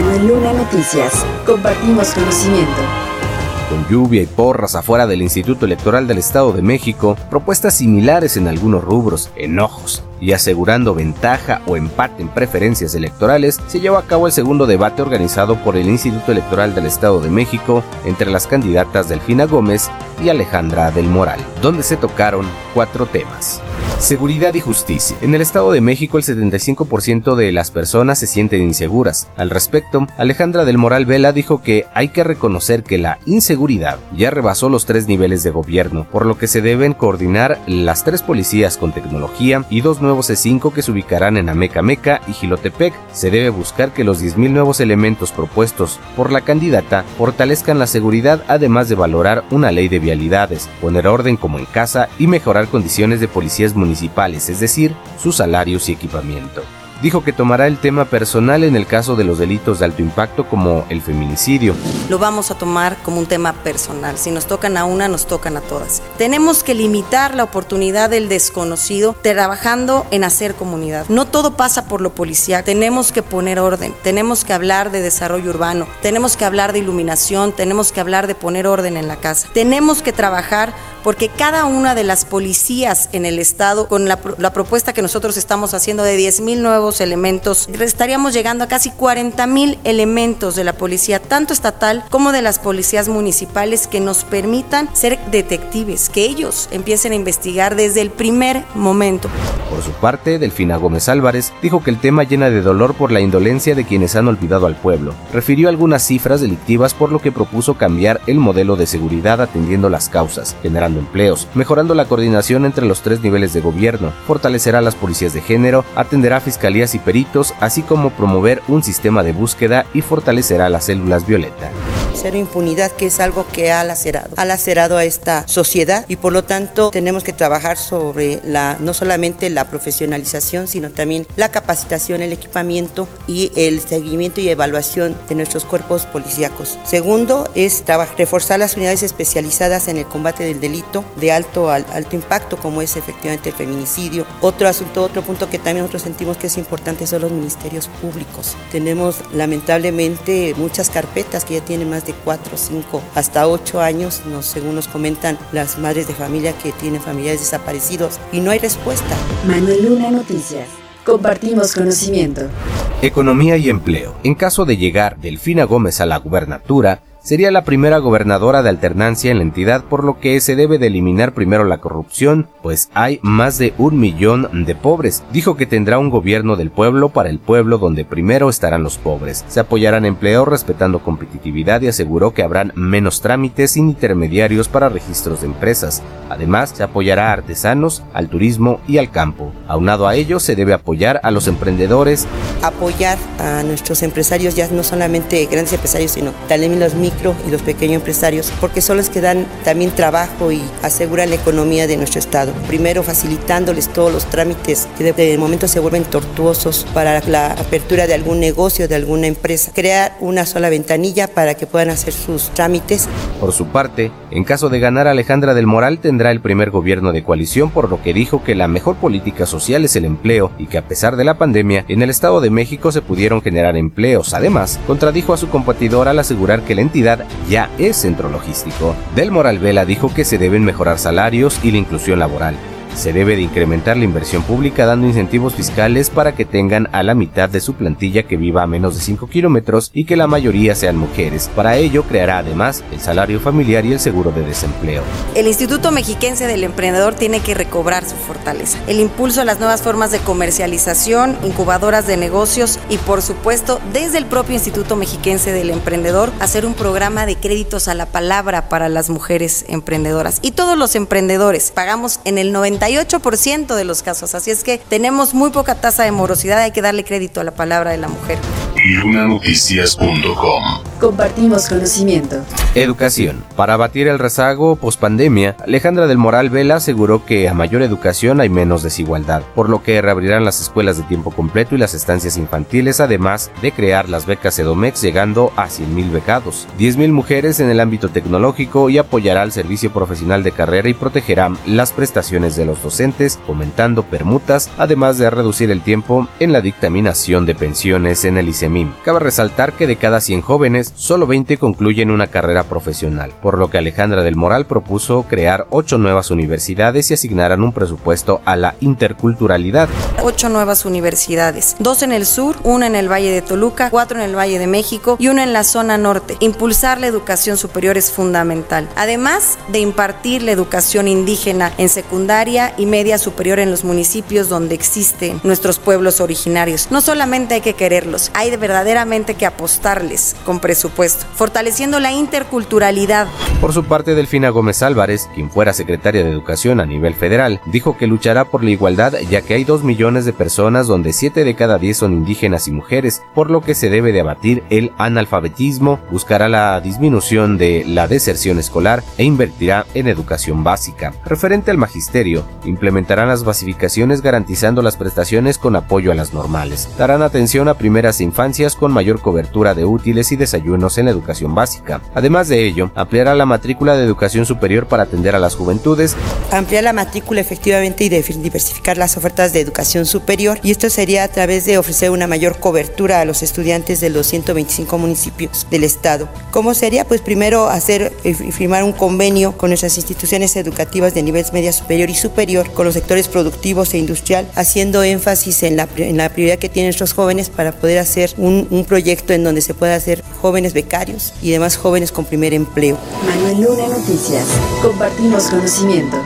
Luna Noticias. Compartimos conocimiento con lluvia y porras afuera del Instituto Electoral del Estado de México, propuestas similares en algunos rubros, enojos, y asegurando ventaja o empate en preferencias electorales, se llevó a cabo el segundo debate organizado por el Instituto Electoral del Estado de México entre las candidatas Delfina Gómez y Alejandra del Moral, donde se tocaron cuatro temas. Seguridad y justicia. En el Estado de México el 75% de las personas se sienten inseguras. Al respecto, Alejandra del Moral Vela dijo que hay que reconocer que la inseguridad ya rebasó los tres niveles de gobierno, por lo que se deben coordinar las tres policías con tecnología y dos nuevos C5 que se ubicarán en Amecameca y Gilotepec. Se debe buscar que los 10.000 nuevos elementos propuestos por la candidata fortalezcan la seguridad además de valorar una ley de vialidades, poner orden como en casa y mejorar condiciones de policías municipales municipales, es decir, sus salarios y equipamiento dijo que tomará el tema personal en el caso de los delitos de alto impacto como el feminicidio. Lo vamos a tomar como un tema personal. Si nos tocan a una, nos tocan a todas. Tenemos que limitar la oportunidad del desconocido trabajando en hacer comunidad. No todo pasa por lo policial. Tenemos que poner orden. Tenemos que hablar de desarrollo urbano. Tenemos que hablar de iluminación. Tenemos que hablar de poner orden en la casa. Tenemos que trabajar porque cada una de las policías en el estado, con la, propuesta que nosotros estamos haciendo de 10 mil elementos, estaríamos llegando a casi 40 mil elementos de la policía, tanto estatal como de las policías municipales, que nos permitan ser detectives, que ellos empiecen a investigar desde el primer momento. Por su parte, Delfina Gómez Álvarez dijo que el tema llena de dolor por la indolencia de quienes han olvidado al pueblo. Refirió algunas cifras delictivas por lo que propuso cambiar el modelo de seguridad atendiendo las causas, generando empleos, mejorando la coordinación entre los tres niveles de gobierno, fortalecerá las policías de género, atenderá fiscalía y peritos, así como promover un sistema de búsqueda y fortalecerá las células violeta. Cero impunidad, que es algo que ha lacerado, ha lacerado a esta sociedad y por lo tanto tenemos que trabajar sobre la, no solamente la profesionalización, sino también la capacitación, el equipamiento y el seguimiento y evaluación de nuestros cuerpos policíacos. Segundo es reforzar las unidades especializadas en el combate del delito de alto, alto impacto, como es efectivamente el feminicidio. Otro asunto, otro punto que también nosotros sentimos que es importante son los ministerios públicos. Tenemos lamentablemente muchas carpetas que ya tienen más de 4, 5, hasta 8 años, no, según nos comentan las madres de familia que tienen familiares desaparecidos y no hay respuesta. Manuel Luna Noticias. Compartimos conocimiento. Economía y empleo. En caso de llegar Delfina Gómez a la gubernatura, Sería la primera gobernadora de alternancia en la entidad, por lo que se debe de eliminar primero la corrupción, pues hay más de un millón de pobres. Dijo que tendrá un gobierno del pueblo para el pueblo donde primero estarán los pobres. Se apoyarán empleos respetando competitividad y aseguró que habrán menos trámites sin intermediarios para registros de empresas. Además, se apoyará a artesanos, al turismo y al campo. Aunado a ello, se debe apoyar a los emprendedores. Apoyar a nuestros empresarios, ya no solamente grandes empresarios, sino también los y los pequeños empresarios, porque son los que dan también trabajo y aseguran la economía de nuestro Estado. Primero, facilitándoles todos los trámites que de, momento se vuelven tortuosos para la apertura de algún negocio, de alguna empresa. Crear una sola ventanilla para que puedan hacer sus trámites. Por su parte, en caso de ganar Alejandra del Moral, tendrá el primer gobierno de coalición, por lo que dijo que la mejor política social es el empleo y que a pesar de la pandemia, en el Estado de México se pudieron generar empleos. Además, contradijo a su competidor al asegurar que la entidad ya es centro logístico. Del Moral Vela dijo que se deben mejorar salarios y la inclusión laboral, se debe de incrementar la inversión pública dando incentivos fiscales para que tengan a la mitad de su plantilla que viva a menos de 5 kilómetros y que la mayoría sean mujeres. Para ello creará además el salario familiar y el seguro de desempleo. El Instituto Mexiquense del Emprendedor tiene que recobrar su fortaleza. El impulso a las nuevas formas de comercialización, incubadoras de negocios y por supuesto desde el propio Instituto Mexiquense del Emprendedor hacer un programa de créditos a la palabra para las mujeres emprendedoras y todos los emprendedores. Pagamos en el 90 98% de los casos. Así es que tenemos muy poca tasa de morosidad, hay que darle crédito a la palabra de la mujer. Lunanoticias.com Compartimos conocimiento. Educación. Para abatir el rezago pospandemia, Alejandra del Moral Vela aseguró que a mayor educación hay menos desigualdad, por lo que reabrirán las escuelas de tiempo completo y las estancias infantiles, además de crear las becas Edomex llegando a 100.000 becados, 10.000 mujeres en el ámbito tecnológico y apoyará al servicio profesional de carrera y protegerá las prestaciones de los docentes, fomentando permutas, además de reducir el tiempo en la dictaminación de pensiones en el ICEM CEMIM. Cabe resaltar que de cada 100 jóvenes, solo 20 concluyen una carrera profesional, por lo que Alejandra del Moral propuso crear 8 nuevas universidades y asignaran un presupuesto a la interculturalidad. Ocho nuevas universidades, dos en el sur, una en el Valle de Toluca, cuatro en el Valle de México y una en la zona norte. Impulsar la educación superior es fundamental, además de impartir la educación indígena en secundaria y media superior en los municipios donde existen nuestros pueblos originarios. No solamente hay que quererlos, hay verdaderamente que apostarles con presupuesto, fortaleciendo la interculturalidad. Por su parte, Delfina Gómez Álvarez, quien fuera secretaria de Educación a nivel federal, dijo que luchará por la igualdad ya que hay dos millones de personas donde siete de cada diez son indígenas y mujeres, por lo que se debe de abatir el analfabetismo, buscará la disminución de la deserción escolar e invertirá en educación básica. Referente al magisterio, implementarán las basificaciones garantizando las prestaciones con apoyo a las normales. Darán atención a primeras infancias con mayor cobertura de útiles y desayunos en la educación básica. Además de ello, ampliará la matrícula de educación superior para atender a las juventudes. Ampliar la matrícula efectivamente y diversificar las ofertas de educación superior y esto sería a través de ofrecer una mayor cobertura a los estudiantes de los 125 municipios del estado. ¿Cómo sería? Pues primero hacer y firmar un convenio con nuestras instituciones educativas de nivel media superior y superior, con los sectores productivos e industrial, haciendo énfasis en la, en la prioridad que tienen nuestros jóvenes para poder hacer un, un proyecto en donde se pueda hacer jóvenes becarios y demás jóvenes con primer empleo. Manuel Luna Noticias. Compartimos conocimiento.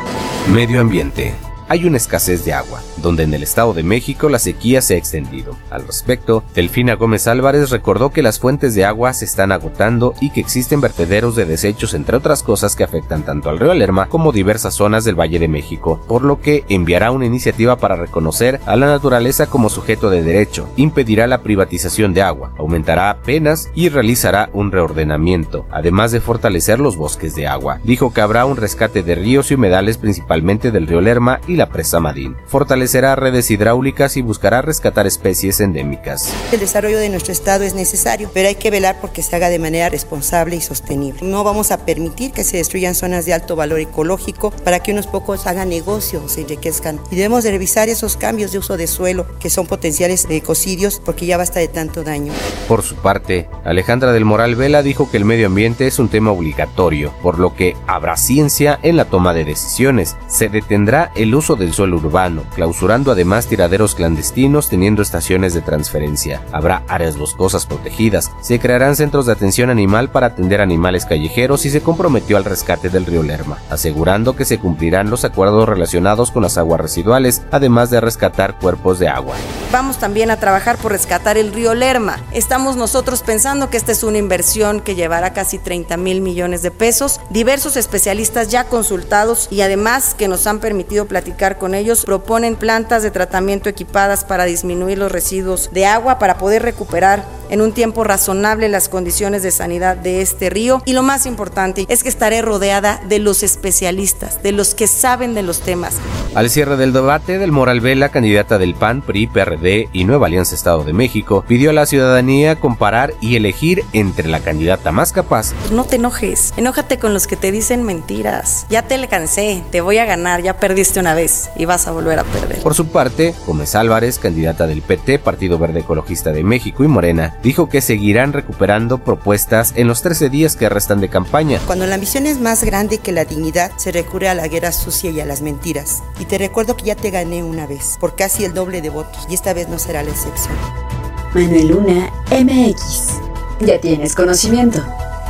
Medio ambiente. Hay una escasez de agua, donde en el Estado de México la sequía se ha extendido. Al respecto, Delfina Gómez Álvarez recordó que las fuentes de agua se están agotando y que existen vertederos de desechos entre otras cosas que afectan tanto al río Lerma como diversas zonas del Valle de México, por lo que enviará una iniciativa para reconocer a la naturaleza como sujeto de derecho, impedirá la privatización de agua, aumentará penas y realizará un reordenamiento, además de fortalecer los bosques de agua. Dijo que habrá un rescate de ríos y humedales principalmente del río Lerma y la presa Madín. Fortalecerá redes hidráulicas y buscará rescatar especies endémicas. El desarrollo de nuestro estado es necesario, pero hay que velar porque se haga de manera responsable y sostenible. No vamos a permitir que se destruyan zonas de alto valor ecológico para que unos pocos hagan negocios, se enriquezcan. Y debemos de revisar esos cambios de uso de suelo que son potenciales de ecocidios porque ya basta de tanto daño. Por su parte, Alejandra del Moral Vela dijo que el medio ambiente es un tema obligatorio, por lo que habrá ciencia en la toma de decisiones. Se detendrá el uso del suelo urbano, clausurando además tiraderos clandestinos teniendo estaciones de transferencia. Habrá áreas boscosas protegidas, se crearán centros de atención animal para atender animales callejeros y se comprometió al rescate del río Lerma, asegurando que se cumplirán los acuerdos relacionados con las aguas residuales, además de rescatar cuerpos de agua. Vamos también a trabajar por rescatar el río Lerma. Estamos nosotros pensando que esta es una inversión que llevará casi 30 mil millones de pesos. Diversos especialistas ya consultados y además que nos han permitido platicar con ellos proponen plantas de tratamiento equipadas para disminuir los residuos de agua para poder recuperar en un tiempo razonable las condiciones de sanidad de este río y lo más importante es que estaré rodeada de los especialistas, de los que saben de los temas. Al cierre del debate, del Moral Vela, candidata del PAN, PRI, PRD y Nueva Alianza Estado de México, pidió a la ciudadanía comparar y elegir entre la candidata más capaz. No te enojes, enójate con los que te dicen mentiras. Ya te alcancé, te voy a ganar, ya perdiste una vez y vas a volver a perder. Por su parte, Gómez Álvarez, candidata del PT, Partido Verde Ecologista de México y Morena, dijo que seguirán recuperando propuestas en los 13 días que restan de campaña. Cuando la ambición es más grande que la dignidad, se recurre a la guerra sucia y a las mentiras. Y te recuerdo que ya te gané una vez, por casi el doble de votos, y esta vez no será la excepción. Manuel Luna MX. Ya tienes conocimiento.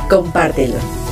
Compártelo.